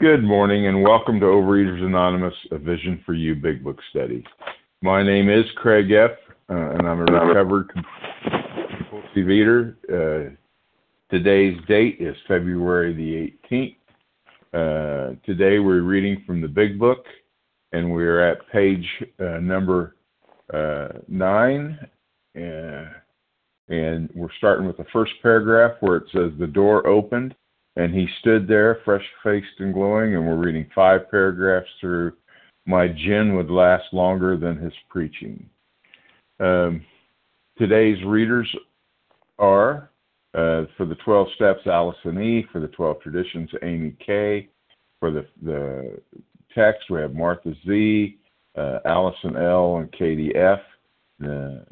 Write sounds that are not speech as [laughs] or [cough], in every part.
Good morning and welcome to Overeaters Anonymous, a Vision for You Big Book Study. My name is Craig F., uh, and I'm a recovered compulsive eater. Uh, today's date is February the 18th. Uh, today we're reading from the Big Book, and we're at page uh, number uh, 9. Uh, and we're starting with the first paragraph where it says, The door opened and he stood there, fresh faced and glowing, and we're reading five paragraphs through My Gin Would Last Longer Than His Preaching. Um, today's readers are, uh, for the 12 Steps, Allison E., for the 12 Traditions, Amy K., for the, the text, we have Martha Z., uh, Allison L., and Katie F. Uh,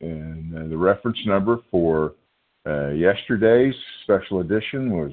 and the reference number for uh, yesterday's special edition was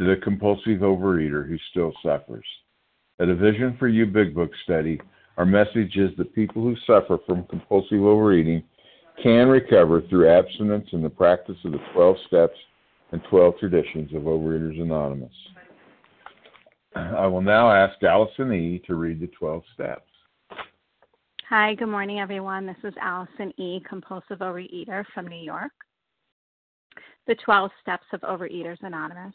to the compulsive overeater who still suffers. At a Vision for You Big Book study, our message is that people who suffer from compulsive overeating can recover through abstinence and the practice of the 12 steps and 12 traditions of Overeaters Anonymous. I will now ask Allison E. to read the 12 steps. Hi, good morning, everyone. This is Allison E., compulsive overeater from New York. The 12 steps of Overeaters Anonymous.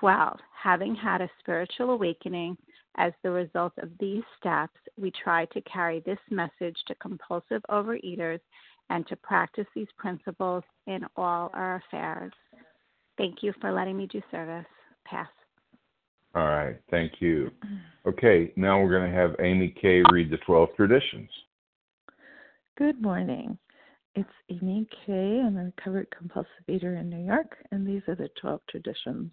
12. Having had a spiritual awakening as the result of these steps, we try to carry this message to compulsive overeaters and to practice these principles in all our affairs. Thank you for letting me do service. Pass. All right, thank you. Okay, now we're going to have Amy K read the 12 traditions. Good morning. It's Amy K. I'm a recovered compulsive eater in New York, and these are the 12 traditions.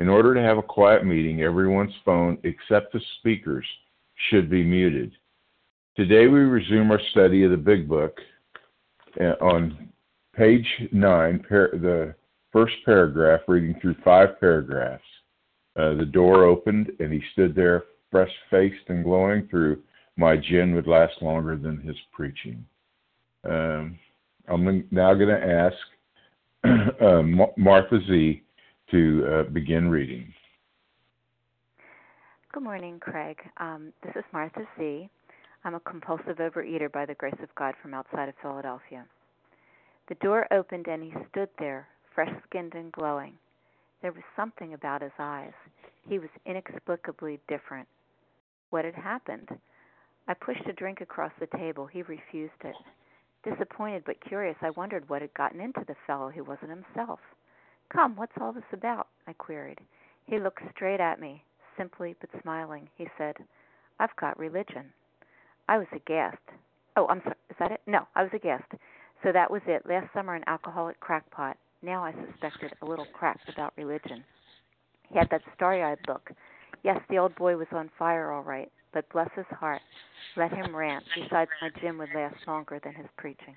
In order to have a quiet meeting, everyone's phone except the speaker's should be muted. Today we resume our study of the Big Book uh, on page 9, the first paragraph, reading through five paragraphs. Uh, the door opened, and he stood there, fresh faced and glowing through. My gin would last longer than his preaching. Um, I'm now going to ask [clears throat] uh, Martha Z to uh, begin reading. Good morning, Craig. Um, this is Martha Z. I'm a compulsive overeater by the grace of God from outside of Philadelphia. The door opened and he stood there, fresh skinned and glowing. There was something about his eyes. He was inexplicably different. What had happened? I pushed a drink across the table. He refused it. Disappointed but curious, I wondered what had gotten into the fellow who wasn't himself. Come, what's all this about? I queried. He looked straight at me, simply but smiling. He said, I've got religion. I was aghast. Oh, I'm sorry. Is that it? No, I was aghast. So that was it. Last summer, an alcoholic crackpot. Now I suspected a little crack about religion. He had that starry eyed look. Yes, the old boy was on fire, all right, but bless his heart, let him rant. Besides, my gin would last longer than his preaching.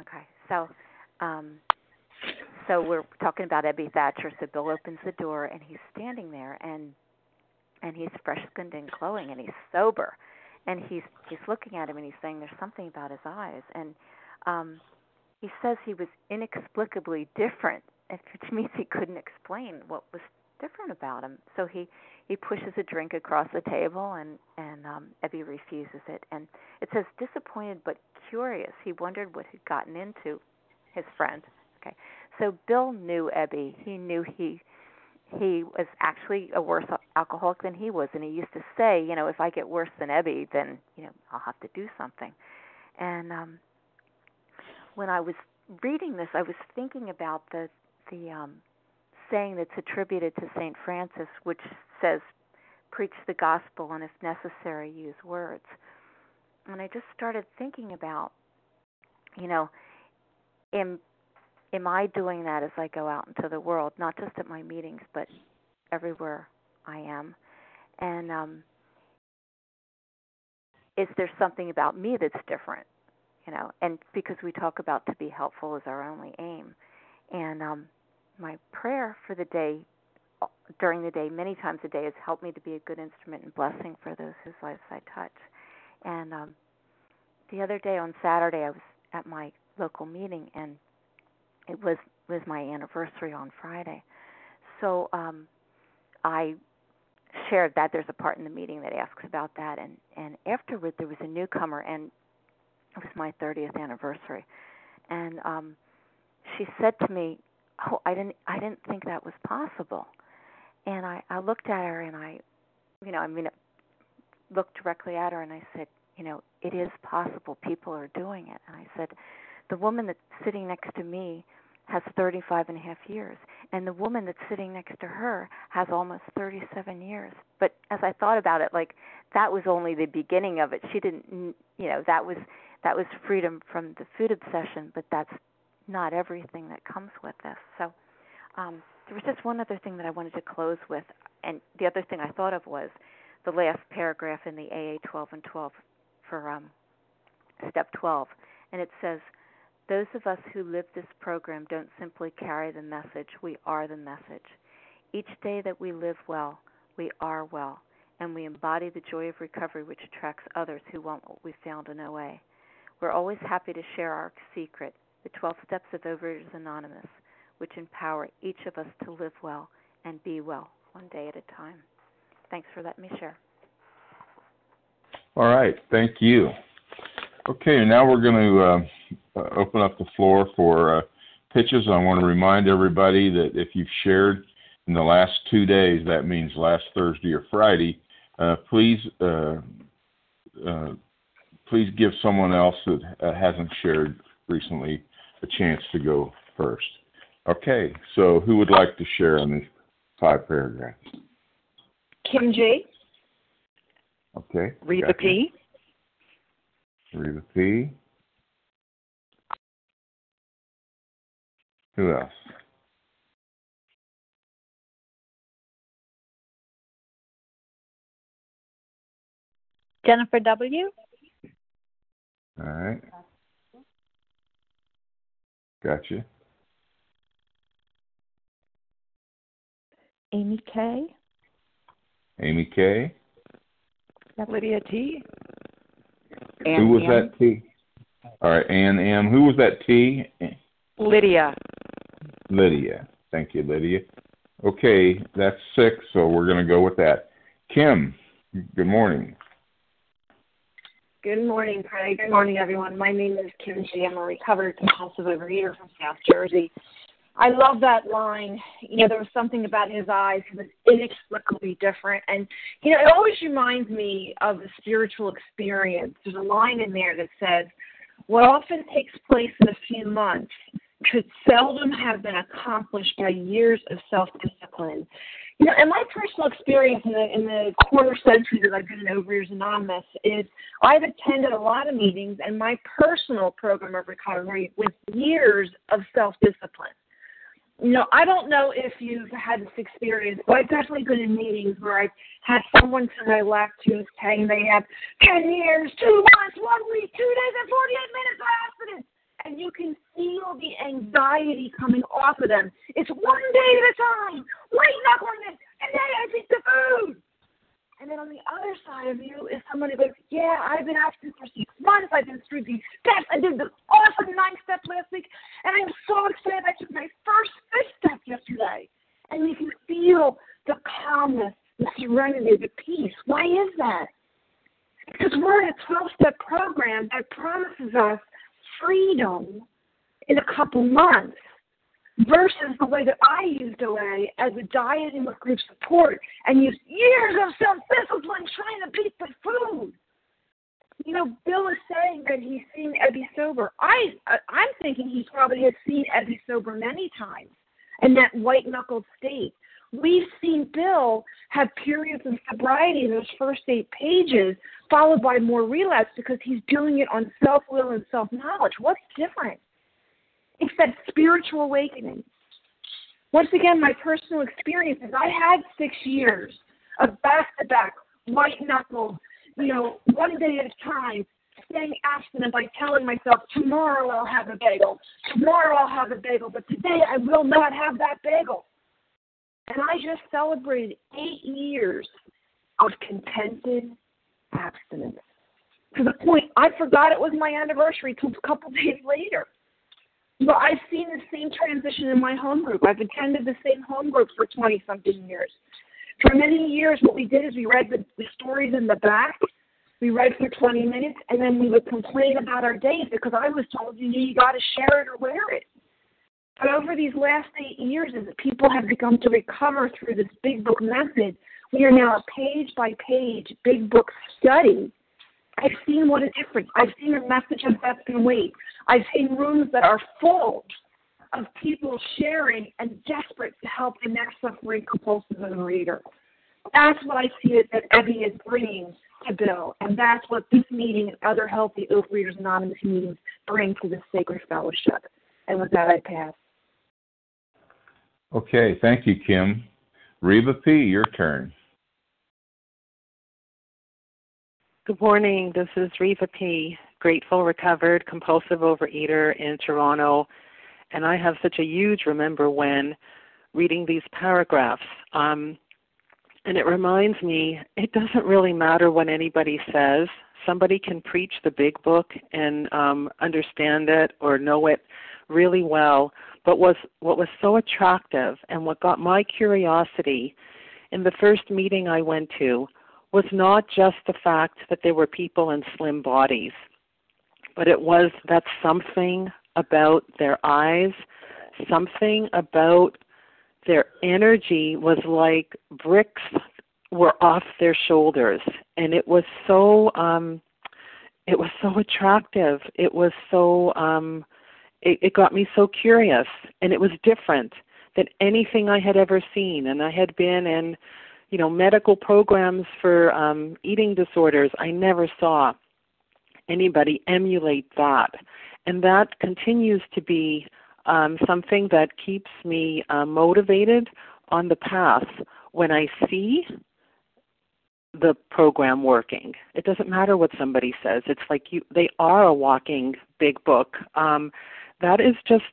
Okay, so um, so we're talking about Ebby Thatcher. So Bill opens the door and he's standing there and and he's fresh skinned and glowing and he's sober and he's he's looking at him and he's saying there's something about his eyes and um he says he was inexplicably different, which means he couldn't explain what was different about him. So he he pushes a drink across the table, and and um, Ebby refuses it. And it says disappointed but curious. He wondered what had gotten into his friend. Okay, so Bill knew Ebby. He knew he he was actually a worse alcoholic than he was, and he used to say, you know, if I get worse than Ebby, then you know I'll have to do something. And um when I was reading this, I was thinking about the the um, saying that's attributed to Saint Francis, which says, "Preach the gospel, and if necessary, use words." And I just started thinking about, you know, am am I doing that as I go out into the world, not just at my meetings, but everywhere I am, and um, is there something about me that's different? you know, and because we talk about to be helpful is our only aim. And um, my prayer for the day during the day, many times a day, has helped me to be a good instrument and blessing for those whose lives I touch. And um, the other day on Saturday, I was at my local meeting, and it was was my anniversary on Friday. So um, I shared that there's a part in the meeting that asks about that, and and afterward there was a newcomer, and it was my 30th anniversary, and um, she said to me, "Oh, I didn't I didn't think that was possible," and I I looked at her and I, you know, I mean, looked directly at her and I said, you know, it is possible. People are doing it, and I said, the woman that's sitting next to me has 35 and a half years and the woman that's sitting next to her has almost 37 years. But as i thought about it like that was only the beginning of it. She didn't you know that was that was freedom from the food obsession but that's not everything that comes with this. So um there was just one other thing that i wanted to close with and the other thing i thought of was the last paragraph in the aa 12 and 12 for um step 12 and it says those of us who live this program don't simply carry the message, we are the message. Each day that we live well, we are well, and we embody the joy of recovery which attracts others who want what we found in OA. We're always happy to share our secret, the 12 Steps of Overeaters Anonymous, which empower each of us to live well and be well one day at a time. Thanks for letting me share. All right, thank you. Okay, now we're going to uh, uh, open up the floor for uh, pitches. I want to remind everybody that if you've shared in the last two days, that means last Thursday or Friday, uh, please uh, uh, please give someone else that hasn't shared recently a chance to go first. Okay, so who would like to share on these five paragraphs? Kim G. Okay. Reba P. Reba P. Who else? Jennifer W. All right. Gotcha. Amy K. Amy K. Lydia T. Who was M. that T? All right, Ann M. Who was that T? Lydia. Lydia. Thank you, Lydia. Okay, that's six, so we're going to go with that. Kim, good morning. Good morning, Craig. Good morning, everyone. My name is Kim G. I'm a recovered compulsive overeater from South Jersey. I love that line. You know, there was something about his eyes that was inexplicably different. And, you know, it always reminds me of the spiritual experience. There's a line in there that says, What often takes place in a few months could seldom have been accomplished by years of self discipline. You know, and my personal experience in the in the quarter century that I've been in Overeaters Anonymous is I've attended a lot of meetings and my personal program of recovery with years of self discipline. Know, I don't know if you've had this experience, but I've definitely been in meetings where I've had someone to my left who's saying they have 10 years, two months, one week, two days, and 48 minutes of abstinence and you can feel the anxiety coming off of them. It's one day at a time, white knuckling it, and then I eat the food. And then on the other side of you is somebody goes, Yeah, I've been absent for six months. I've been through these steps. I did the awesome nine step last week, and I'm so excited. I took my first fifth step yesterday. And you can feel the calmness, the serenity, the peace. Why is that? Because we're in a 12 step program that promises us freedom in a couple months versus the way that I used OA as a dieting with group support and used years of self discipline trying to beat the food. You know, Bill is saying that he's seen Ebby sober. I I'm thinking he probably has seen Ebby sober many times in that white knuckled state. We've seen Bill have periods of sobriety in those first eight pages, followed by more relapse because he's doing it on self will and self knowledge. What's different? It's that spiritual awakening. Once again, my personal experience is I had six years of back to back, white knuckled, you know, one day at a time, staying abstinent by telling myself, tomorrow I'll have a bagel, tomorrow I'll have a bagel, but today I will not have that bagel. And I just celebrated eight years of contented abstinence to the point I forgot it was my anniversary till a couple days later. But I've seen the same transition in my home group. I've attended the same home group for 20 something years. For many years, what we did is we read the, the stories in the back. We read for 20 minutes, and then we would complain about our days because I was told you know, you got to share it or wear it. But over these last eight years, as people have begun to recover through this big book method, we are now a page by page big book study. I've seen what a difference. I've seen a message of death and weight. I've seen rooms that are full of people sharing and desperate to help the next suffering compulsive reader. That's what I see that Ebby is bringing to Bill, and that's what this meeting and other healthy Overeaters Anonymous meetings bring to this sacred fellowship. And with that, I pass. Okay, thank you, Kim. Reba P., your turn. Good morning. This is Reva P., grateful, recovered, compulsive overeater in Toronto. And I have such a huge remember when reading these paragraphs. Um, and it reminds me it doesn't really matter what anybody says. Somebody can preach the big book and um, understand it or know it really well. But was what was so attractive and what got my curiosity in the first meeting I went to was not just the fact that there were people in slim bodies, but it was that something about their eyes, something about their energy was like bricks were off their shoulders. And it was so um it was so attractive. It was so um it, it got me so curious. And it was different than anything i had ever seen. And i had been in you know medical programs for um eating disorders i never saw anybody emulate that and that continues to be um, something that keeps me uh, motivated on the path when I see the program working. It doesn't matter what somebody says. It's like you they are a walking big book. Um, that is just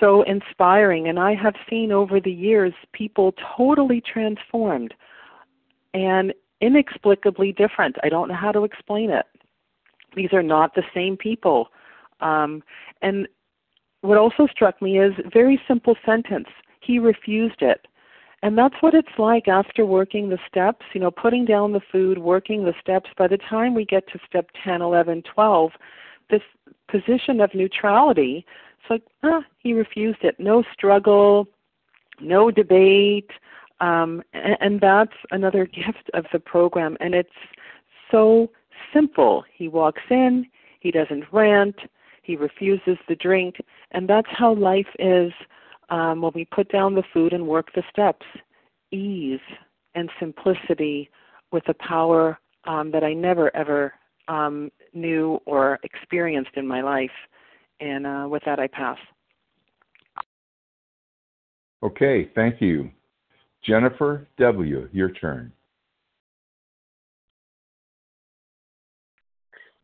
so inspiring and I have seen over the years people totally transformed and inexplicably different. I don't know how to explain it. These are not the same people. Um, and what also struck me is very simple sentence. He refused it. And that's what it's like after working the steps, you know, putting down the food, working the steps. By the time we get to step 10, 11, 12, this position of neutrality, it's like, ah, he refused it. No struggle, no debate. Um, and, and that's another [laughs] gift of the program. And it's so simple. He walks in, he doesn't rant, he refuses the drink, and that's how life is um, when we put down the food and work the steps. Ease and simplicity with a power um, that I never ever um, knew or experienced in my life. And uh, with that, I pass. Okay, thank you. Jennifer W., your turn.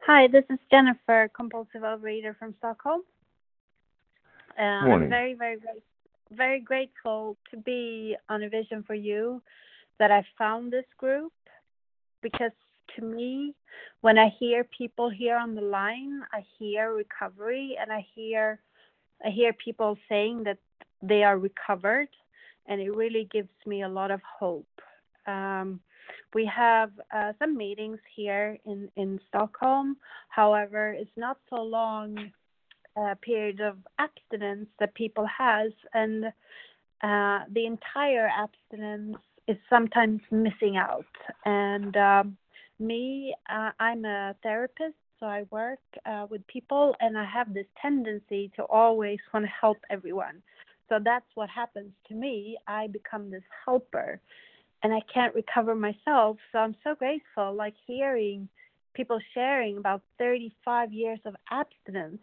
Hi, this is Jennifer, compulsive overeater from Stockholm. Uh, Morning. I'm very, very, very, very grateful to be on a vision for you that I found this group because to me, when I hear people here on the line, I hear recovery and I hear I hear people saying that they are recovered and it really gives me a lot of hope. Um, we have uh, some meetings here in, in Stockholm. However, it's not so long uh, period of abstinence that people has, and uh, the entire abstinence is sometimes missing out. And um, me, uh, I'm a therapist, so I work uh, with people, and I have this tendency to always want to help everyone. So that's what happens to me. I become this helper and I can't recover myself. So I'm so grateful, like hearing people sharing about 35 years of abstinence.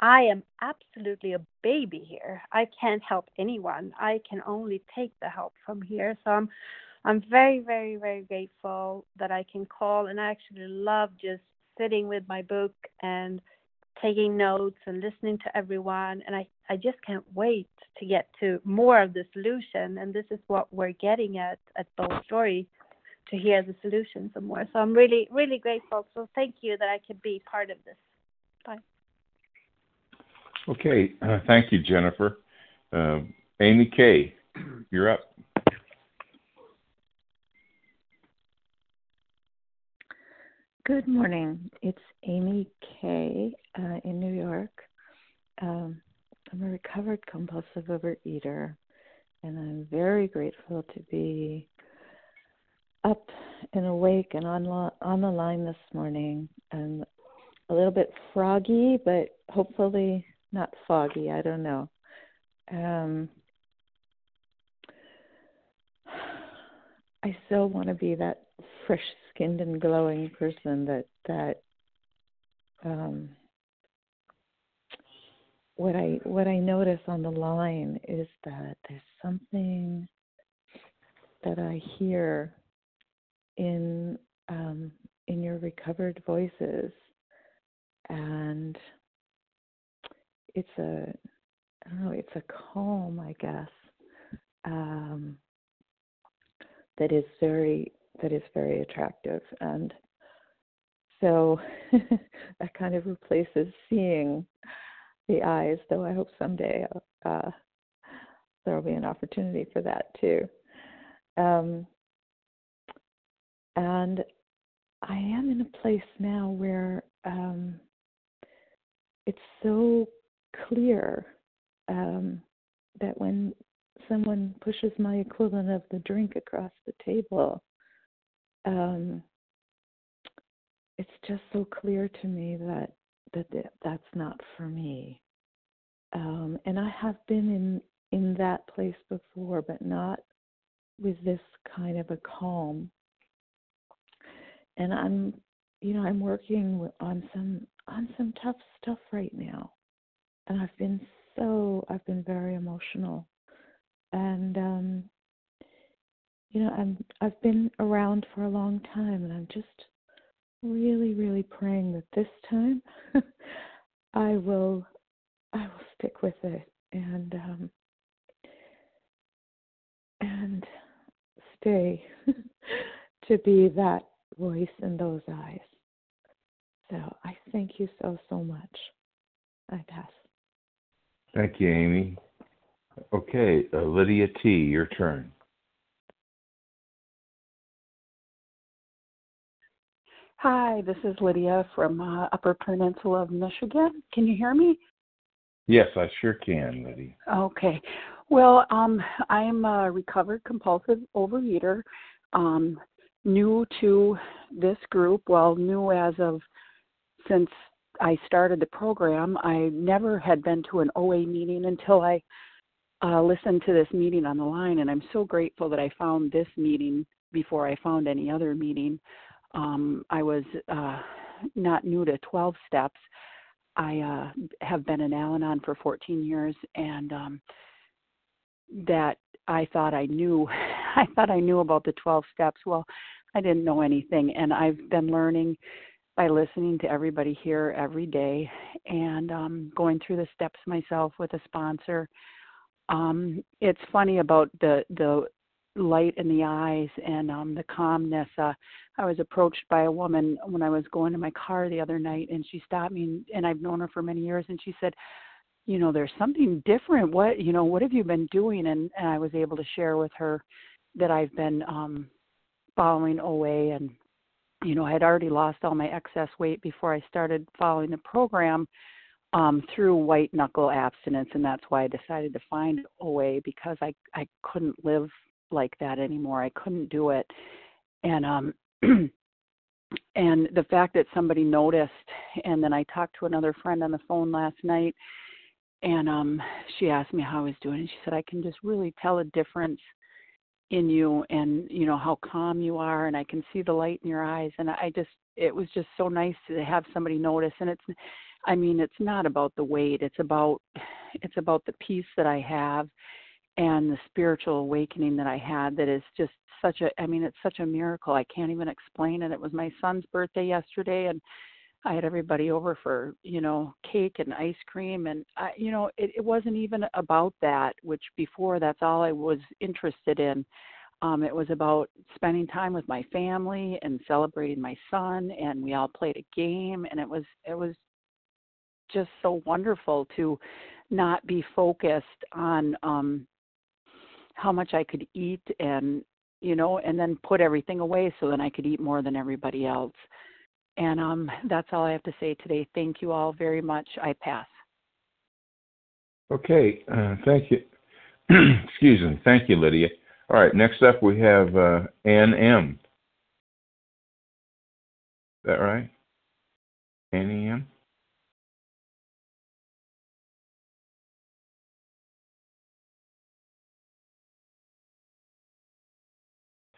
I am absolutely a baby here. I can't help anyone. I can only take the help from here. So I'm I'm very, very, very grateful that I can call and I actually love just sitting with my book and taking notes and listening to everyone. And I, I just can't wait to get to more of the solution. And this is what we're getting at at Bill's Story to hear the solutions and more. So I'm really, really grateful. So thank you that I could be part of this. Bye. Okay. Uh, thank you, Jennifer. Uh, Amy Kay, you're up. Good morning. It's Amy Kay uh, in New York. Um, I'm a recovered compulsive overeater, and I'm very grateful to be up and awake and on lo- on the line this morning. I'm a little bit froggy, but hopefully not foggy. I don't know. Um, I still want to be that fresh skinned and glowing person that that um what I what I notice on the line is that there's something that I hear in um, in your recovered voices, and it's a I don't know it's a calm I guess um, that is very that is very attractive. And so [laughs] that kind of replaces seeing the eyes though i hope someday uh, there will be an opportunity for that too. Um, and i am in a place now where um, it's so clear um, that when someone pushes my equivalent of the drink across the table um, it's just so clear to me that that that's not for me. Um, and I have been in in that place before, but not with this kind of a calm. And I'm, you know, I'm working on some on some tough stuff right now, and I've been so I've been very emotional, and um, you know, I'm I've been around for a long time and I'm just really, really praying that this time [laughs] I will I will stick with it and um and stay [laughs] to be that voice in those eyes. So I thank you so so much. I pass. Thank you, Amy. Okay, uh, Lydia T, your turn. Hi, this is Lydia from uh, Upper Peninsula of Michigan. Can you hear me? Yes, I sure can, Lydia. Okay. Well, um, I'm a recovered compulsive overeater, um, new to this group. Well, new as of since I started the program. I never had been to an OA meeting until I uh, listened to this meeting on the line, and I'm so grateful that I found this meeting before I found any other meeting um, I was uh, not new to 12 steps. I uh, have been in Al Anon for 14 years, and um, that I thought I knew. [laughs] I thought I knew about the 12 steps. Well, I didn't know anything, and I've been learning by listening to everybody here every day and um, going through the steps myself with a sponsor. Um, it's funny about the the light in the eyes and um the calmness. Uh i was approached by a woman when i was going to my car the other night and she stopped me and, and i've known her for many years and she said you know there's something different. What you know what have you been doing? And, and i was able to share with her that i've been um following oa and you know i had already lost all my excess weight before i started following the program um, through white knuckle abstinence, and that's why I decided to find OA because I I couldn't live like that anymore. I couldn't do it. And um [clears throat] and the fact that somebody noticed and then I talked to another friend on the phone last night and um she asked me how I was doing and she said I can just really tell a difference in you and you know how calm you are and I can see the light in your eyes and I just it was just so nice to have somebody notice and it's I mean it's not about the weight it's about it's about the peace that I have and the spiritual awakening that I had that is just such a I mean it's such a miracle. I can't even explain it. It was my son's birthday yesterday and I had everybody over for you know cake and ice cream, and I, you know it, it wasn't even about that. Which before that's all I was interested in. Um, it was about spending time with my family and celebrating my son, and we all played a game, and it was it was just so wonderful to not be focused on um how much I could eat and you know and then put everything away so then I could eat more than everybody else. And um that's all I have to say today. Thank you all very much. I pass. Okay, uh, thank you. [clears throat] Excuse me. Thank you, Lydia. All right, next up we have uh, Ann M. Is that right? Annie M.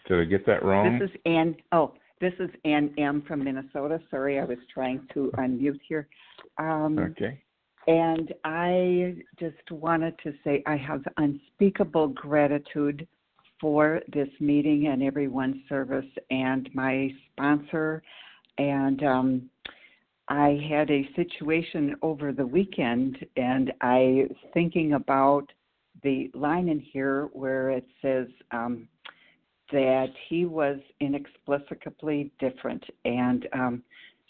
Did I get that wrong? This is Ann. Oh, this is Ann M from Minnesota. Sorry, I was trying to unmute here. Um, okay. And I just wanted to say I have unspeakable gratitude for this meeting and everyone's service and my sponsor. And um, I had a situation over the weekend, and I thinking about the line in here where it says um, that he was inexplicably different. And um,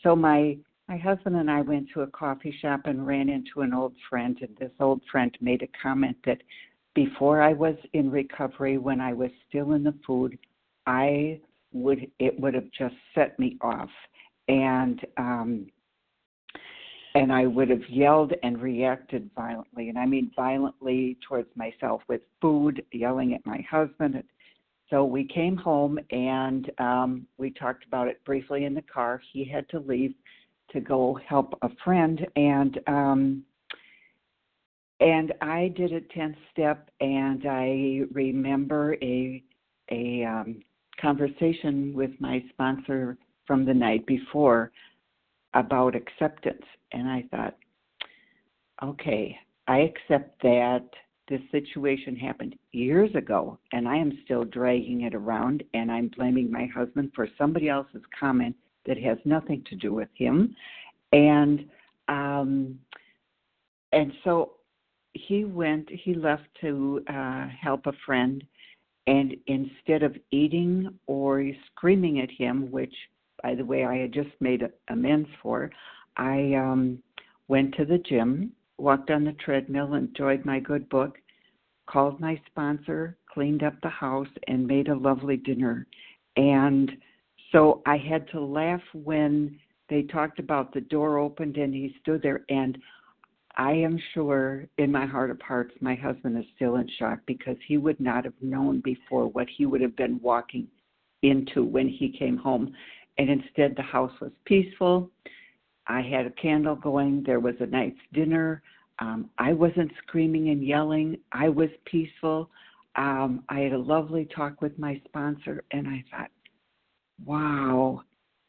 so my my husband and I went to a coffee shop and ran into an old friend, and this old friend made a comment that before I was in recovery, when I was still in the food, I would it would have just set me off, and um, and I would have yelled and reacted violently, and I mean violently towards myself with food, yelling at my husband, so we came home and um, we talked about it briefly in the car. He had to leave to go help a friend, and um, and I did a tenth step, and I remember a a um, conversation with my sponsor from the night before about acceptance, and I thought, okay, I accept that this situation happened years ago and I am still dragging it around and I'm blaming my husband for somebody else's comment that has nothing to do with him. And um and so he went he left to uh help a friend and instead of eating or screaming at him, which by the way I had just made amends for, I um went to the gym walked on the treadmill, enjoyed my good book, called my sponsor, cleaned up the house, and made a lovely dinner. And so I had to laugh when they talked about the door opened and he stood there. And I am sure in my heart of hearts, my husband is still in shock because he would not have known before what he would have been walking into when he came home. And instead, the house was peaceful. I had a candle going. There was a nice dinner. Um, I wasn't screaming and yelling. I was peaceful. Um, I had a lovely talk with my sponsor, and I thought, wow,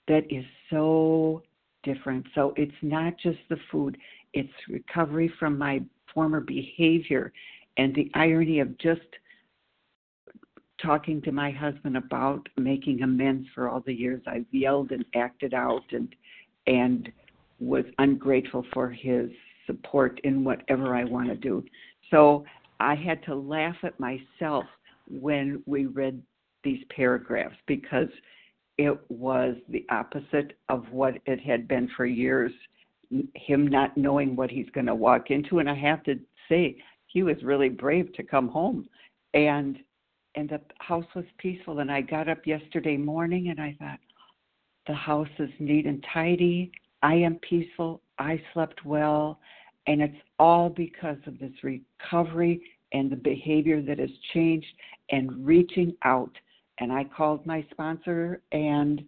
that is so different. So it's not just the food, it's recovery from my former behavior. And the irony of just talking to my husband about making amends for all the years I've yelled and acted out and and was ungrateful for his support in whatever I want to do. So I had to laugh at myself when we read these paragraphs because it was the opposite of what it had been for years him not knowing what he's going to walk into. And I have to say he was really brave to come home and and the house was peaceful. And I got up yesterday morning and I thought the house is neat and tidy I am peaceful. I slept well. And it's all because of this recovery and the behavior that has changed and reaching out. And I called my sponsor and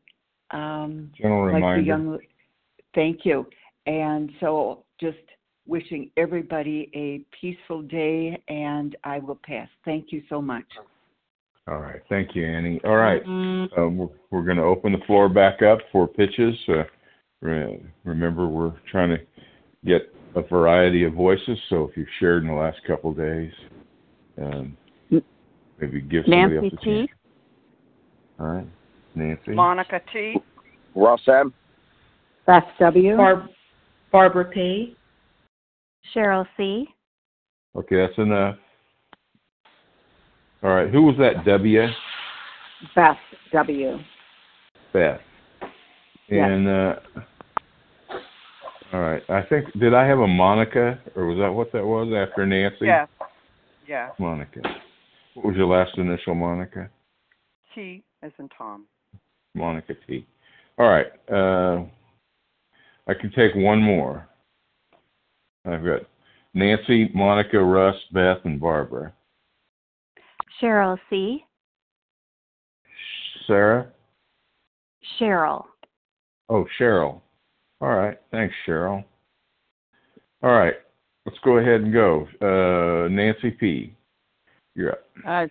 um General like reminder. the young thank you. And so just wishing everybody a peaceful day and I will pass. Thank you so much. All right. Thank you, Annie. All right. Um, we're we're going to open the floor back up for pitches. Uh, remember, we're trying to get a variety of voices. So if you've shared in the last couple of days, um, maybe give somebody Nancy else a T. chance. All right. Nancy. Monica T. Ross M. Beth W. Barb- Barbara P. Cheryl C. Okay, that's enough. All right, who was that W? Beth W. Beth. Yes. And uh all right. I think did I have a Monica or was that what that was after Nancy? Yes. Yeah. Monica. What was your last initial, Monica? T as in Tom. Monica T. All right. Uh, I can take one more. I've got Nancy, Monica, Russ, Beth, and Barbara. Cheryl C. Sarah? Cheryl. Oh, Cheryl. All right. Thanks, Cheryl. All right. Let's go ahead and go. Uh, Nancy P. You're up. Uh,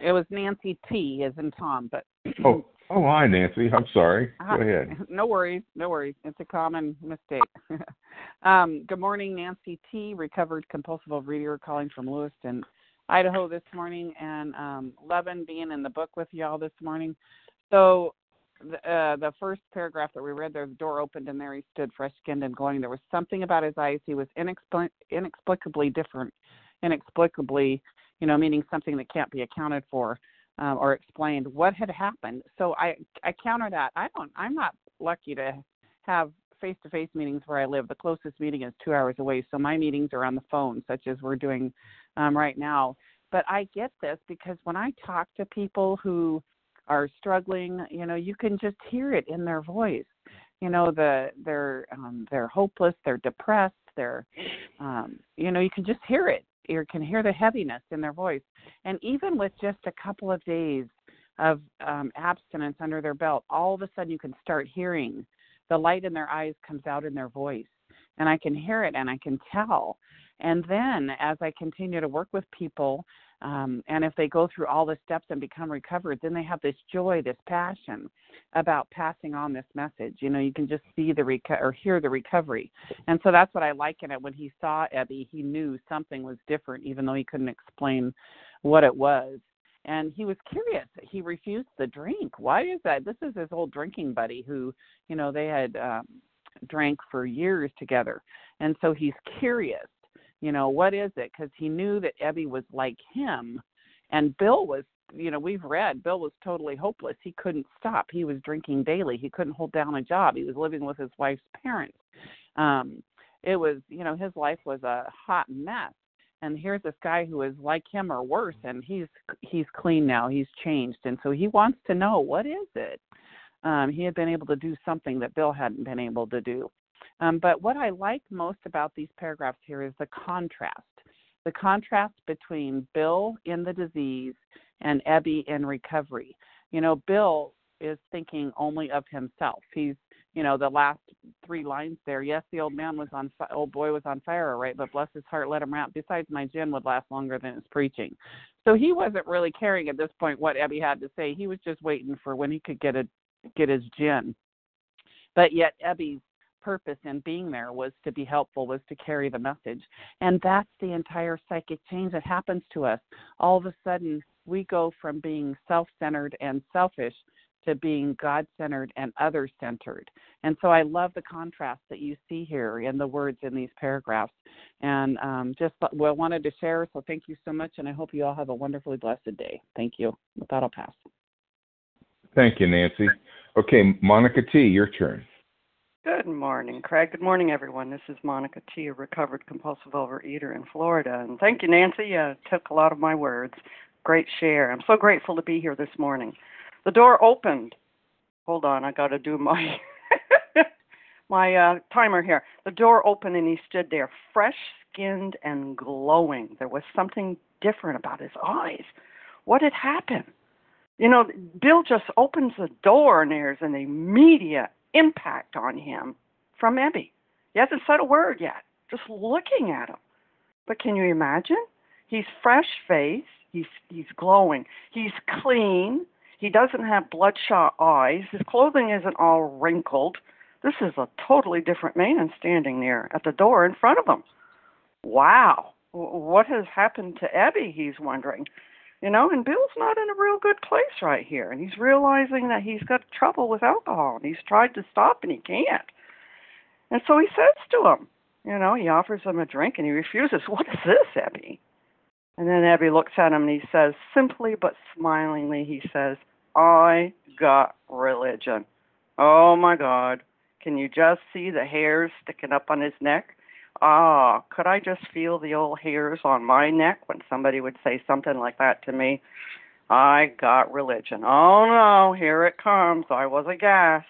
it was Nancy T. as in Tom, but Oh, oh, hi, Nancy. I'm sorry. Go ahead. [laughs] no worries, no worries. It's a common mistake. [laughs] um, good morning, Nancy T. Recovered compulsive overeater, calling from Lewiston, Idaho this morning, and um, loving being in the book with y'all this morning. So, uh, the first paragraph that we read there, the door opened and there he stood, fresh skinned and glowing. There was something about his eyes. He was inexpli- inexplicably different, inexplicably, you know, meaning something that can't be accounted for um, or explained what had happened. So I I counter that. I don't. I'm not lucky to have face-to-face meetings where I live. The closest meeting is two hours away, so my meetings are on the phone, such as we're doing um, right now. But I get this because when I talk to people who are struggling, you know, you can just hear it in their voice. You know, the they're um, they're hopeless, they're depressed, they're um, you know, you can just hear it. You can hear the heaviness in their voice. And even with just a couple of days of um, abstinence under their belt, all of a sudden you can start hearing the light in their eyes comes out in their voice. And I can hear it and I can tell. And then as I continue to work with people, um, and if they go through all the steps and become recovered, then they have this joy, this passion about passing on this message. You know, you can just see the reco- or hear the recovery, and so that's what I like in it. When he saw Ebby, he knew something was different, even though he couldn't explain what it was. And he was curious. He refused the drink. Why is that? This is his old drinking buddy who, you know, they had um, drank for years together, and so he's curious you know what is it? Because he knew that ebby was like him and bill was you know we've read bill was totally hopeless. He couldn't stop. He was drinking daily. He couldn't hold down a job. He was living with his wife's parents. Um it was you know his life was a hot mess. And here's this guy who is like him or worse and he's he's clean now. He's changed. And so he wants to know what is it um he had been able to do something that bill hadn't been able to do um, but what I like most about these paragraphs here is the contrast the contrast between Bill in the disease and Ebby in recovery. You know, Bill is thinking only of himself. He's, you know, the last three lines there. Yes, the old man was on, fi- old boy was on fire, right? But bless his heart, let him rant. Besides, my gin would last longer than his preaching. So he wasn't really caring at this point what Ebby had to say. He was just waiting for when he could get a get his gin. But yet Ebby's purpose in being there was to be helpful, was to carry the message. And that's the entire psychic change that happens to us. All of a sudden, we go from being self centered and selfish to being God centered and other centered. And so I love the contrast that you see here in the words in these paragraphs. And um, just well, wanted to share. So thank you so much. And I hope you all have a wonderfully blessed day. Thank you. With that, I'll pass. Thank you, Nancy. Okay, Monica T., your turn. Good morning, Craig. Good morning, everyone. This is Monica T., a recovered compulsive overeater in Florida. And thank you, Nancy. You took a lot of my words. Great share. I'm so grateful to be here this morning. The door opened. Hold on, I got to do my [laughs] my uh, timer here. The door opened and he stood there, fresh skinned and glowing. There was something different about his eyes. What had happened? You know, Bill just opens the door and there's an immediate impact on him from Ebby. He hasn't said a word yet, just looking at him. But can you imagine? He's fresh faced, he's he's glowing, he's clean, he doesn't have bloodshot eyes, his clothing isn't all wrinkled. This is a totally different man standing there at the door in front of him. Wow. What has happened to Ebby, he's wondering. You know, and Bill's not in a real good place right here, and he's realizing that he's got trouble with alcohol, and he's tried to stop and he can't. And so he says to him, you know, he offers him a drink and he refuses. [laughs] What is this, Ebby And then Ebby looks at him and he says, simply but smilingly, he says, I got religion. Oh my God. Can you just see the hairs sticking up on his neck? Ah, could I just feel the old hairs on my neck when somebody would say something like that to me? I got religion. Oh no, here it comes. I was aghast.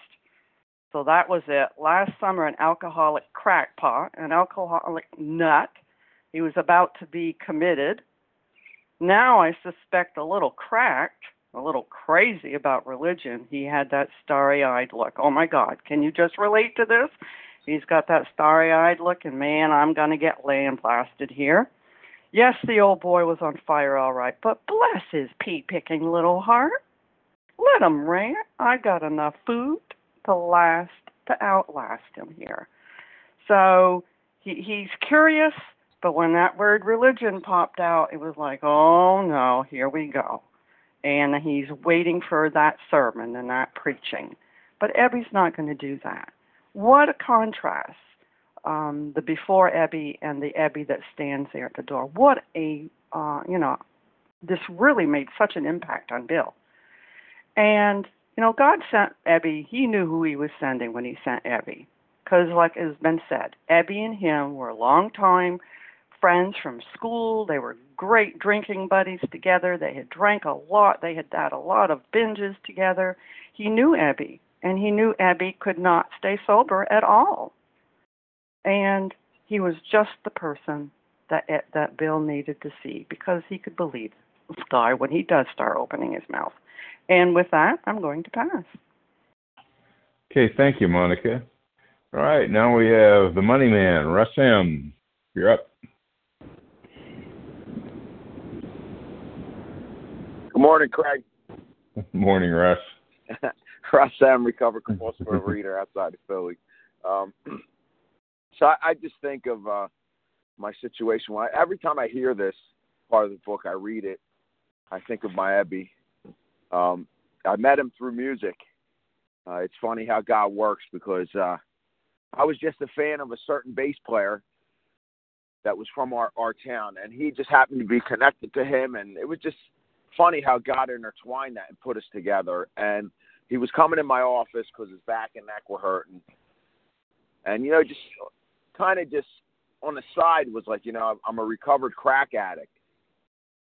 So that was it. Last summer, an alcoholic crackpot, an alcoholic nut. He was about to be committed. Now I suspect a little cracked, a little crazy about religion. He had that starry eyed look. Oh my God, can you just relate to this? He's got that starry eyed look, and man, I'm going to get blasted here. Yes, the old boy was on fire all right, but bless his pea picking little heart. Let him rant. I got enough food to last to outlast him here. So he he's curious, but when that word religion popped out, it was like, oh no, here we go. And he's waiting for that sermon and that preaching. But Ebby's not going to do that. What a contrast. Um, the before Ebby and the Ebby that stands there at the door. What a, uh, you know, this really made such an impact on Bill. And you know, God sent Ebby. He knew who He was sending when He sent Ebby, because, like has been said, Ebby and him were long-time friends from school. They were great drinking buddies together. They had drank a lot. They had had a lot of binges together. He knew Ebby, and he knew Ebby could not stay sober at all. And he was just the person that that Bill needed to see because he could believe the guy when he does start opening his mouth. And with that, I'm going to pass. Okay, thank you, Monica. All right, now we have the money man, Russ M. You're up. Good morning, Craig. Good [laughs] morning, Russ. [laughs] Russ M. Recovered compulsive overeater [laughs] outside of Philly. Um, [clears throat] so I, I, just think of uh, my situation. When I, every time I hear this part of the book, I read it. I think of my Ebby um, I met him through music. Uh, it's funny how God works because uh, I was just a fan of a certain bass player that was from our, our town, and he just happened to be connected to him, and it was just funny how God intertwined that and put us together. And he was coming in my office because his back and neck were hurting, and you know, just kind of just on the side was like, you know, I'm a recovered crack addict,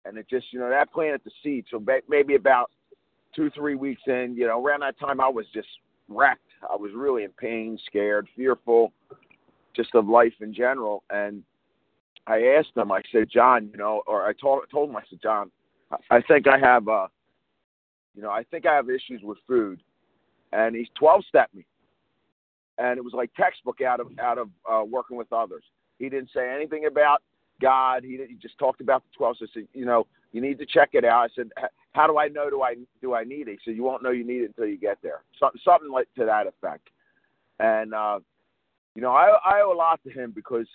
and it just, you know, that planted the seed. So maybe about two, three weeks in, you know, around that time I was just wrecked. I was really in pain, scared, fearful, just of life in general. And I asked him, I said, John, you know, or I told told him, I said, John, I think I have, uh, you know, I think I have issues with food. And he's 12 stepped me, and it was like textbook out of out of uh, working with others. He didn't say anything about God. He, he just talked about the 12. So said, you know, you need to check it out. I said, how do I know do I do I need it? He said, you won't know you need it until you get there. Something something like to that effect. And uh, you know, I I owe a lot to him because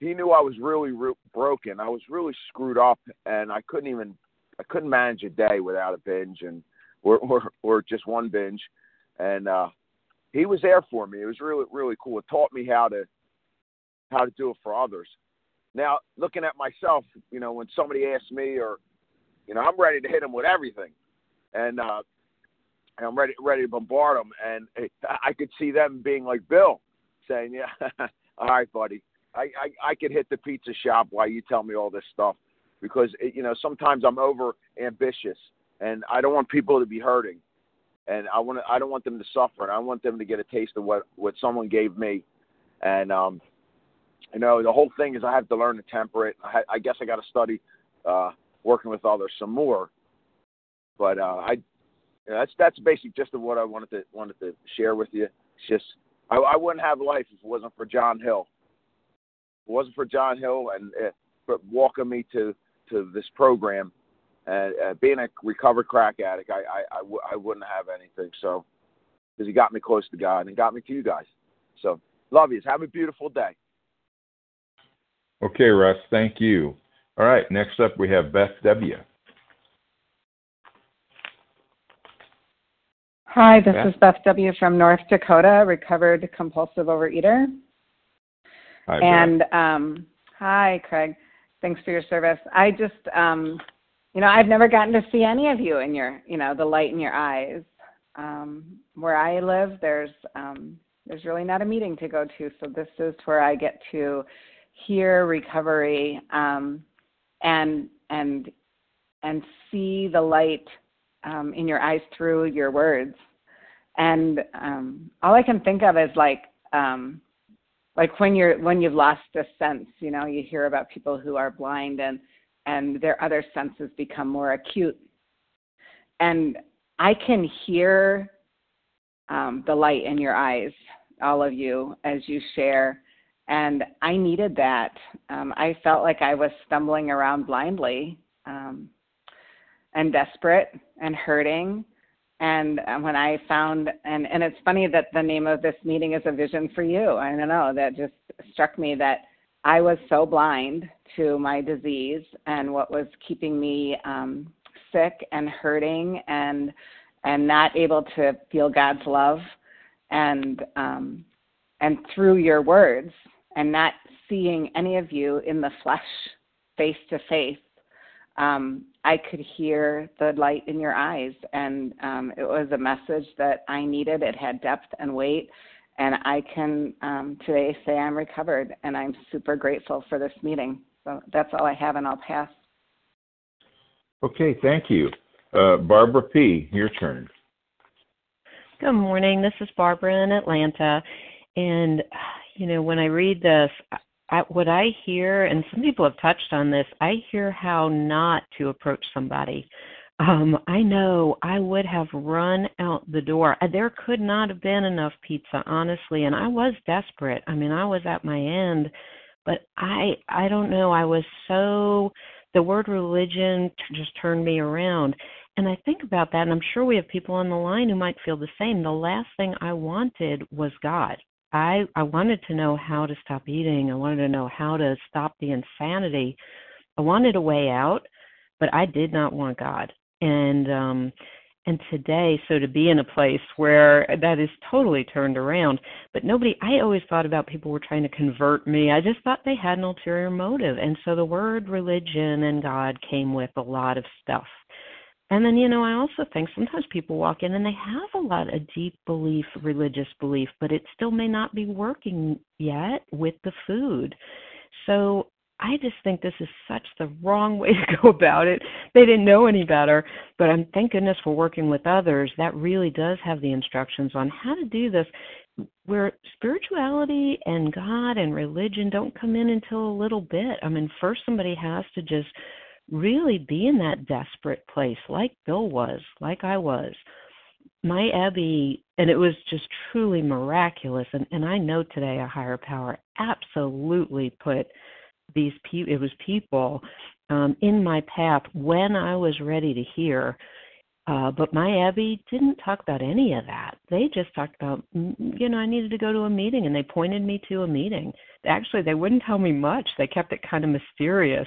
he knew I was really re- broken. I was really screwed up, and I couldn't even I couldn't manage a day without a binge and or or, or just one binge. And uh, he was there for me. It was really really cool. It taught me how to how to do it for others. Now, looking at myself, you know, when somebody asks me, or you know, I'm ready to hit them with everything, and uh, and I'm ready ready to bombard them, and it, I could see them being like Bill, saying, "Yeah, [laughs] all right, buddy, I, I I could hit the pizza shop while you tell me all this stuff," because it, you know sometimes I'm over ambitious, and I don't want people to be hurting, and I want I don't want them to suffer, and I want them to get a taste of what what someone gave me, and um, you know, the whole thing is I have to learn to temper it. I, I guess I got to study uh, working with others some more. But uh, I, you know, that's that's basic just what I wanted to wanted to share with you. It's just I, I wouldn't have life if it wasn't for John Hill. If it wasn't for John Hill and uh, walking me to to this program and uh, being a recovered crack addict, I I, I, w- I wouldn't have anything. So because he got me close to God and got me to you guys. So love you. Have a beautiful day. Okay, Russ, thank you. All right, next up we have Beth W. Hi, this Beth? is Beth W. from North Dakota, recovered compulsive overeater. Hi, Beth. and um, hi, Craig. Thanks for your service. I just, um, you know, I've never gotten to see any of you in your, you know, the light in your eyes. Um, where I live, there's um, there's really not a meeting to go to, so this is where I get to hear recovery um, and and and see the light um, in your eyes through your words. And um, all I can think of is like um, like when you're when you've lost a sense, you know, you hear about people who are blind and and their other senses become more acute. And I can hear um, the light in your eyes, all of you, as you share. And I needed that. Um, I felt like I was stumbling around blindly um, and desperate and hurting. And uh, when I found, and, and it's funny that the name of this meeting is A Vision for You. I don't know, that just struck me that I was so blind to my disease and what was keeping me um, sick and hurting and and not able to feel God's love and um, and through your words and not seeing any of you in the flesh face to face um, I could hear the light in your eyes, and um, it was a message that I needed. It had depth and weight, and I can um, today say I'm recovered, and I'm super grateful for this meeting. So that's all I have, and I'll pass. Okay, thank you. Uh, Barbara P., your turn. Good morning. This is Barbara in Atlanta. And, you know, when I read this, I, what I hear, and some people have touched on this, I hear how not to approach somebody. Um, I know I would have run out the door. Uh, There could not have been enough pizza, honestly, and I was desperate. I mean, I was at my end, but I I don't know. I was so the word religion just turned me around. And I think about that, and I'm sure we have people on the line who might feel the same. The last thing I wanted was God. I I wanted to know how to stop eating. I wanted to know how to stop the insanity. I wanted a way out, but I did not want God. And um and today so to be in a place where that is totally turned around but nobody i always thought about people were trying to convert me i just thought they had an ulterior motive and so the word religion and god came with a lot of stuff and then, you know, I also think sometimes people walk in and they have a lot of deep belief, religious belief, but it still may not be working yet with the food. So I just think this is such the wrong [laughs] way to go about it. They didn't know any better, but I'm thank goodness for working with others. That really does have the instructions on how to do this where spirituality and God and religion don't come in until a little bit. I mean, first somebody has to just really be in that desperate place like Bill was, like I was. My Ebby, and it was just truly miraculous. And, and I know today a higher power absolutely put these people, it was people um, in my path when I was ready to hear. Uh, but my Ebby didn't talk about any of that. They just talked about, mm, you know, I needed to go to a meeting, and they pointed me to a meeting. Actually, they wouldn't tell me much. They kept it kind of mysterious.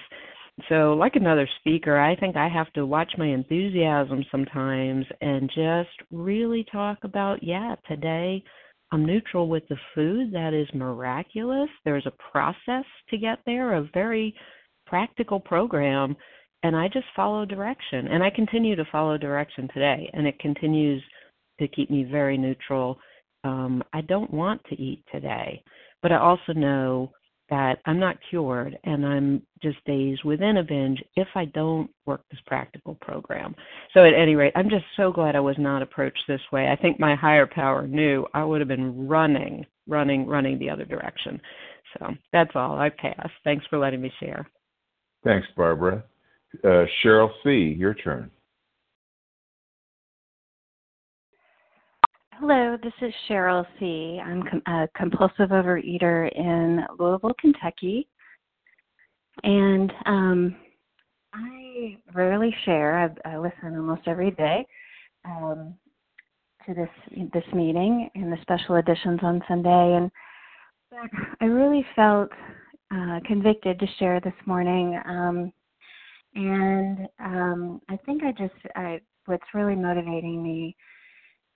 So, like another speaker, I think I have to watch my enthusiasm sometimes and just really talk about, yeah, today I'm neutral with the food. That is miraculous. There's a process to get there, a very practical program, and I just follow direction. And I continue to follow direction today, and it continues to keep me very neutral. Um, I don't want to eat today, but I also know that I'm not cured and I'm just days within a binge if I don't work this practical program. So, at any rate, I'm just so glad I was not approached this way. I think my higher power knew I would have been running, running, running the other direction. So, that's all. I pass. Thanks for letting me share. Thanks, Barbara. Uh, Cheryl C., your turn. Hello, this is Cheryl C. I'm a compulsive overeater in Louisville, Kentucky. And um, I rarely share. I, I listen almost every day um, to this this meeting and the special editions on Sunday. And but I really felt uh, convicted to share this morning. Um, and um, I think I just I, what's really motivating me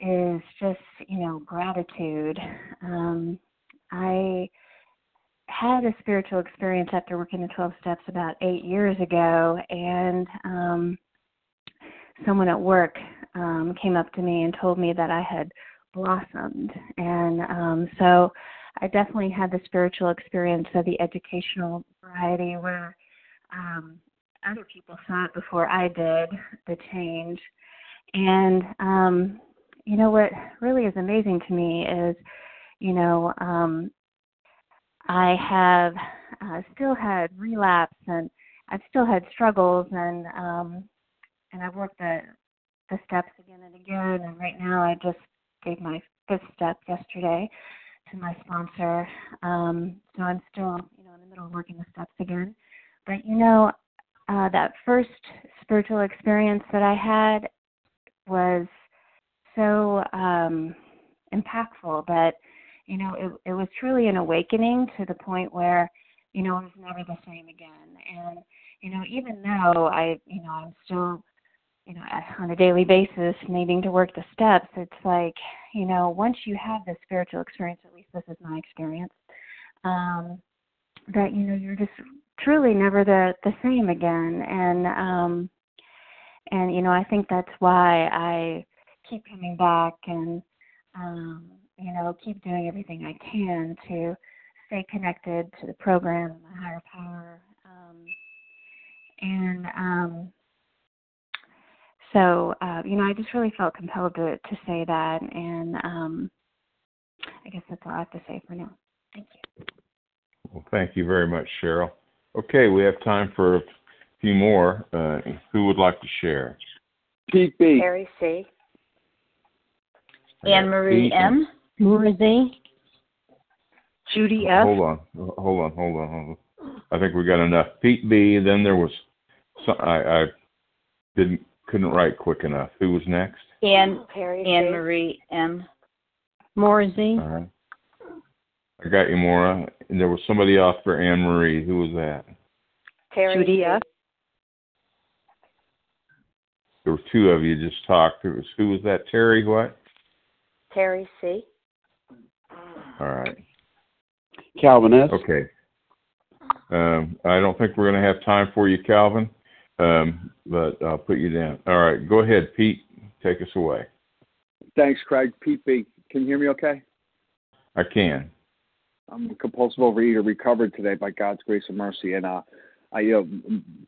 is just, you know, gratitude. Um, I had a spiritual experience after working the 12 steps about eight years ago, and um, someone at work um, came up to me and told me that I had blossomed. And um, so I definitely had the spiritual experience of the educational variety where um, other people saw it before I did, the change. And, um, you know, what really is amazing to me is, you know, um, I have uh, still had relapse and I've still had struggles and um and I've worked the the steps again and again and right now I just gave my fifth step yesterday to my sponsor. Um so I'm still, you know, in the middle of working the steps again. But you know, uh that first spiritual experience that I had was so um impactful that you know, it, it was truly an awakening to the point where, you know, it was never the same again. And, you know, even though I, you know, I'm still, you know, on a daily basis needing to work the steps, it's like, you know, once you have this spiritual experience, at least this is my experience, um, that, you know, you're just truly never the, the same again. And, um, and, you know, I think that's why I keep coming back and, um, you know, keep doing everything I can to stay connected to the program and my higher power. Um, and um, so, uh, you know, I just really felt compelled to, to say that. And um, I guess that's all I have to say for now. Thank you. Well, thank you very much, Cheryl. Okay, we have time for a few more. Uh, who would like to share? Pete B. Harry C. Anne Marie M. Maura Z. Judy F. Hold on, hold on, hold on, hold on. I think we got enough. Pete B. Then there was, some, I, I didn't couldn't write quick enough. Who was next? Anne Perry Anne Marie M. Maura Z. All right. I got you, Maura. And there was somebody else for Anne Marie. Who was that? Terry Judy F. There were two of you just talked. It was who was that? Terry what? Terry C. All right. Calvin S. Okay. Um, I don't think we're going to have time for you, Calvin, um, but I'll put you down. All right. Go ahead, Pete. Take us away. Thanks, Craig. Pete B. Can you hear me okay? I can. I'm a compulsive overeater, recovered today by God's grace and mercy, and uh, I uh,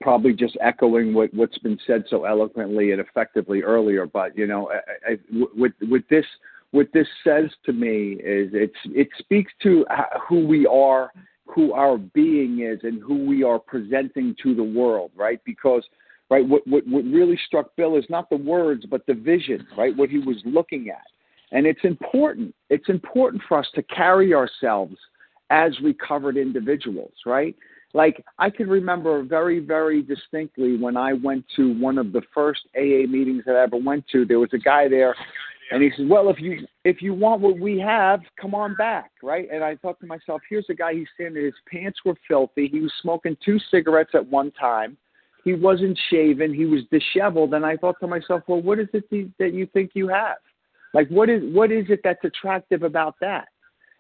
probably just echoing what what's been said so eloquently and effectively earlier. But you know, I, I, with with this, what this says to me is it's it speaks to who we are, who our being is, and who we are presenting to the world, right? Because right, what what what really struck Bill is not the words, but the vision, right? What he was looking at, and it's important. It's important for us to carry ourselves as recovered individuals, right? Like I can remember very, very distinctly when I went to one of the first AA meetings that I ever went to. There was a guy there, and he said, "Well, if you if you want what we have, come on back, right?" And I thought to myself, "Here's a guy. He's standing. His pants were filthy. He was smoking two cigarettes at one time. He wasn't shaven. He was disheveled." And I thought to myself, "Well, what is it that you think you have? Like, what is what is it that's attractive about that?"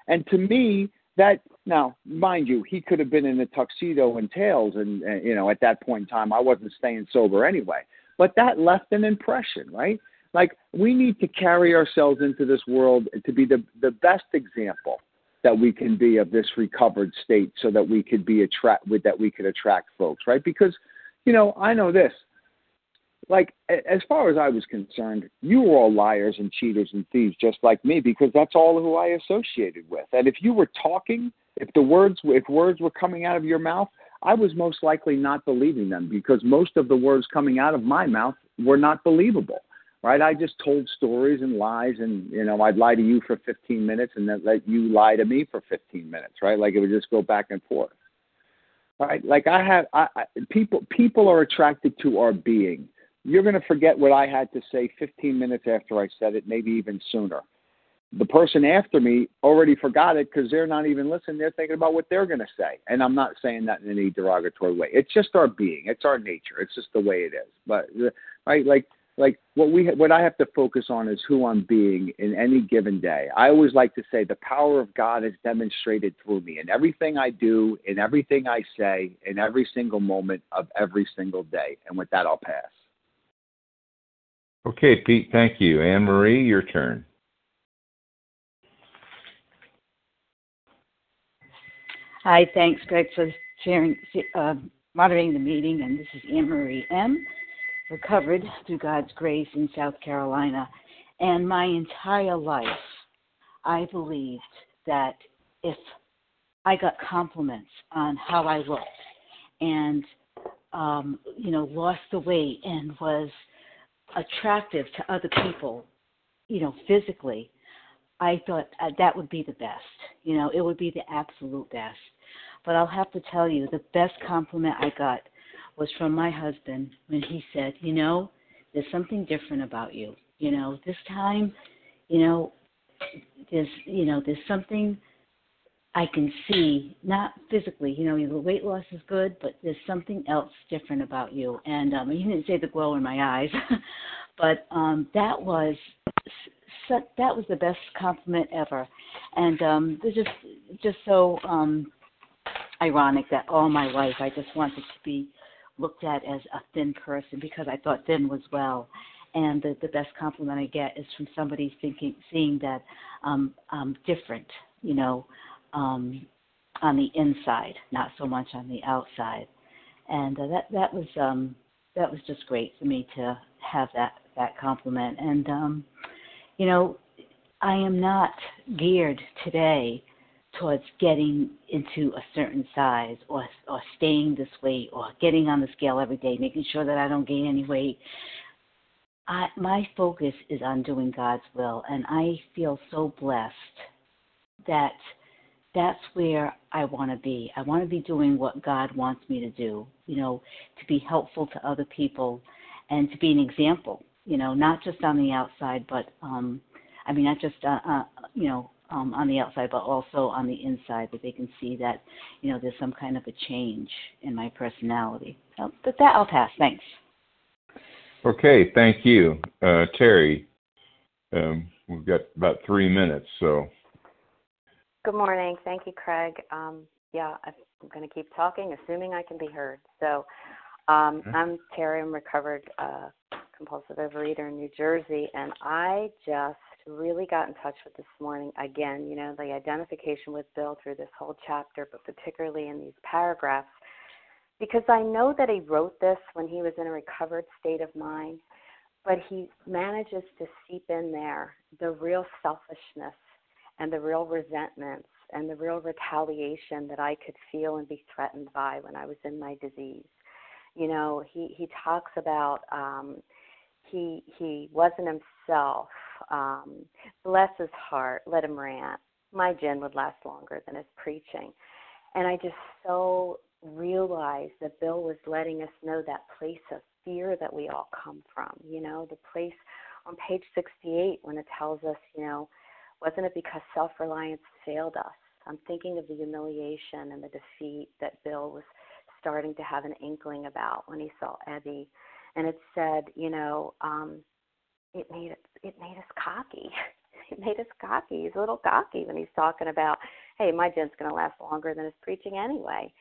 And to me, that now, mind you, he could have been in a tuxedo and tails, and, and you know, at that point in time, I wasn't staying sober anyway. But that left an impression, right? Like we need to carry ourselves into this world to be the the best example that we can be of this recovered state, so that we could be attract with that we could attract folks, right? Because, you know, I know this. Like as far as I was concerned, you were all liars and cheaters and thieves, just like me, because that's all who I associated with. And if you were talking if the words if words were coming out of your mouth, I was most likely not believing them because most of the words coming out of my mouth were not believable. Right? I just told stories and lies and you know, I'd lie to you for 15 minutes and then let you lie to me for 15 minutes, right? Like it would just go back and forth. Right? Like I have I, I people people are attracted to our being. You're going to forget what I had to say 15 minutes after I said it, maybe even sooner the person after me already forgot it because they're not even listening. They're thinking about what they're going to say. And I'm not saying that in any derogatory way. It's just our being. It's our nature. It's just the way it is. But right, like like what we what I have to focus on is who I'm being in any given day. I always like to say the power of God is demonstrated through me in everything I do, in everything I say, in every single moment of every single day. And with that, I'll pass. Okay, Pete. Thank you. Anne Marie, your turn. Hi, thanks, Greg, for sharing, uh, moderating the meeting. And this is Anne Marie M recovered through God's grace in South Carolina. And my entire life, I believed that if I got compliments on how I looked and, um, you know, lost the weight and was attractive to other people, you know, physically, I thought uh, that would be the best. You know, it would be the absolute best. But I'll have to tell you, the best compliment I got was from my husband when he said, You know, there's something different about you. You know, this time, you know, there's you know, there's something I can see, not physically, you know, the weight loss is good, but there's something else different about you. And um he didn't say the glow in my eyes, [laughs] but um that was that was the best compliment ever. And um it's just just so um ironic that all my life I just wanted to be looked at as a thin person because I thought thin was well. And the, the best compliment I get is from somebody thinking, seeing that um, I'm different, you know, um, on the inside, not so much on the outside. And uh, that that was um, that was just great for me to have that that compliment. And um, you know, I am not geared today towards getting into a certain size or or staying this weight or getting on the scale every day, making sure that I don't gain any weight. I, my focus is on doing God's will, and I feel so blessed that that's where I want to be. I want to be doing what God wants me to do, you know, to be helpful to other people and to be an example, you know, not just on the outside, but, um, I mean, not just, uh, uh, you know, um, on the outside, but also on the inside, that they can see that you know there's some kind of a change in my personality. So, but that I'll pass. Thanks. Okay, thank you, uh, Terry. Um, we've got about three minutes, so. Good morning. Thank you, Craig. Um, yeah, I'm going to keep talking, assuming I can be heard. So, um, mm-hmm. I'm Terry. I'm recovered uh, compulsive overeater in New Jersey, and I just really got in touch with this morning again, you know, the identification with Bill through this whole chapter, but particularly in these paragraphs, because I know that he wrote this when he was in a recovered state of mind, but he manages to seep in there the real selfishness and the real resentments and the real retaliation that I could feel and be threatened by when I was in my disease. You know, he he talks about um he he wasn't himself um, bless his heart, let him rant. My gin would last longer than his preaching. And I just so realized that Bill was letting us know that place of fear that we all come from, you know, the place on page 68 when it tells us, you know, wasn't it because self reliance failed us? I'm thinking of the humiliation and the defeat that Bill was starting to have an inkling about when he saw Ebby. And it said, you know, um, it made it made us cocky. [laughs] It made us cocky. He's a little cocky when he's talking about, hey, my gin's going to last longer than his preaching anyway.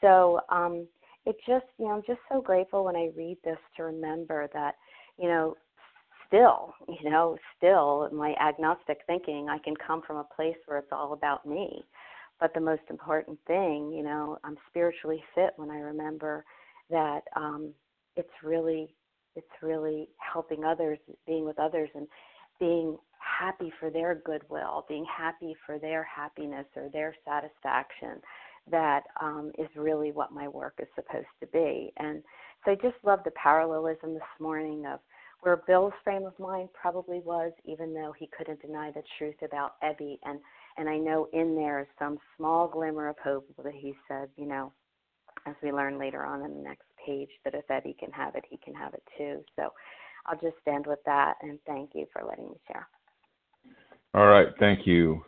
So um, it just, you know, I'm just so grateful when I read this to remember that, you know, still, you know, still my agnostic thinking, I can come from a place where it's all about me. But the most important thing, you know, I'm spiritually fit when I remember that um, it's really it's really helping others, being with others, and being happy for their goodwill, being happy for their happiness or their satisfaction. That um, is really what my work is supposed to be. And so I just love the parallelism this morning of where Bill's frame of mind probably was, even though he couldn't deny the truth about Ebby. And and I know in there is some small glimmer of hope that he said, you know, as we learn later on in the next page that if Ebby can have it, he can have it too. So I'll just stand with that and thank you for letting me share. All right, thank you.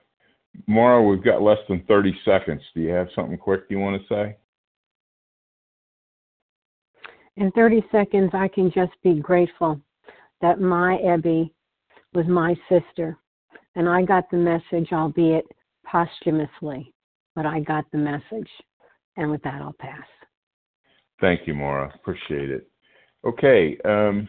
Maura, we've got less than 30 seconds. Do you have something quick you want to say? In 30 seconds, I can just be grateful. that my Ebby was my sister. And I got the message, albeit posthumously, but I got the message. And with that, I'll pass. Thank you, Maura. Appreciate it. Okay. Um,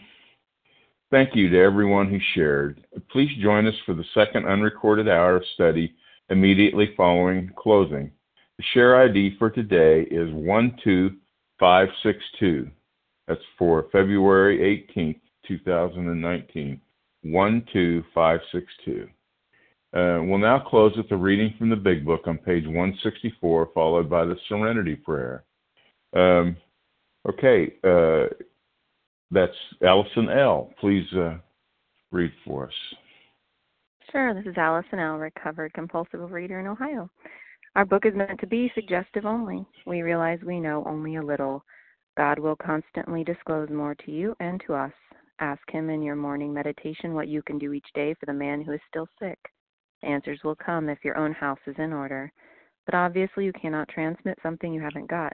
thank you to everyone who shared. Please join us for the second unrecorded hour of study immediately following closing. The share ID for today is 12562. That's for February 18th, 2019. 12562. Uh, we'll now close with a reading from the Big Book on page 164, followed by the Serenity Prayer. Um, okay, uh, that's Allison L. Please uh, read for us. Sure, this is Allison L., recovered compulsive overeater in Ohio. Our book is meant to be suggestive only. We realize we know only a little. God will constantly disclose more to you and to us. Ask Him in your morning meditation what you can do each day for the man who is still sick. Answers will come if your own house is in order. But obviously, you cannot transmit something you haven't got.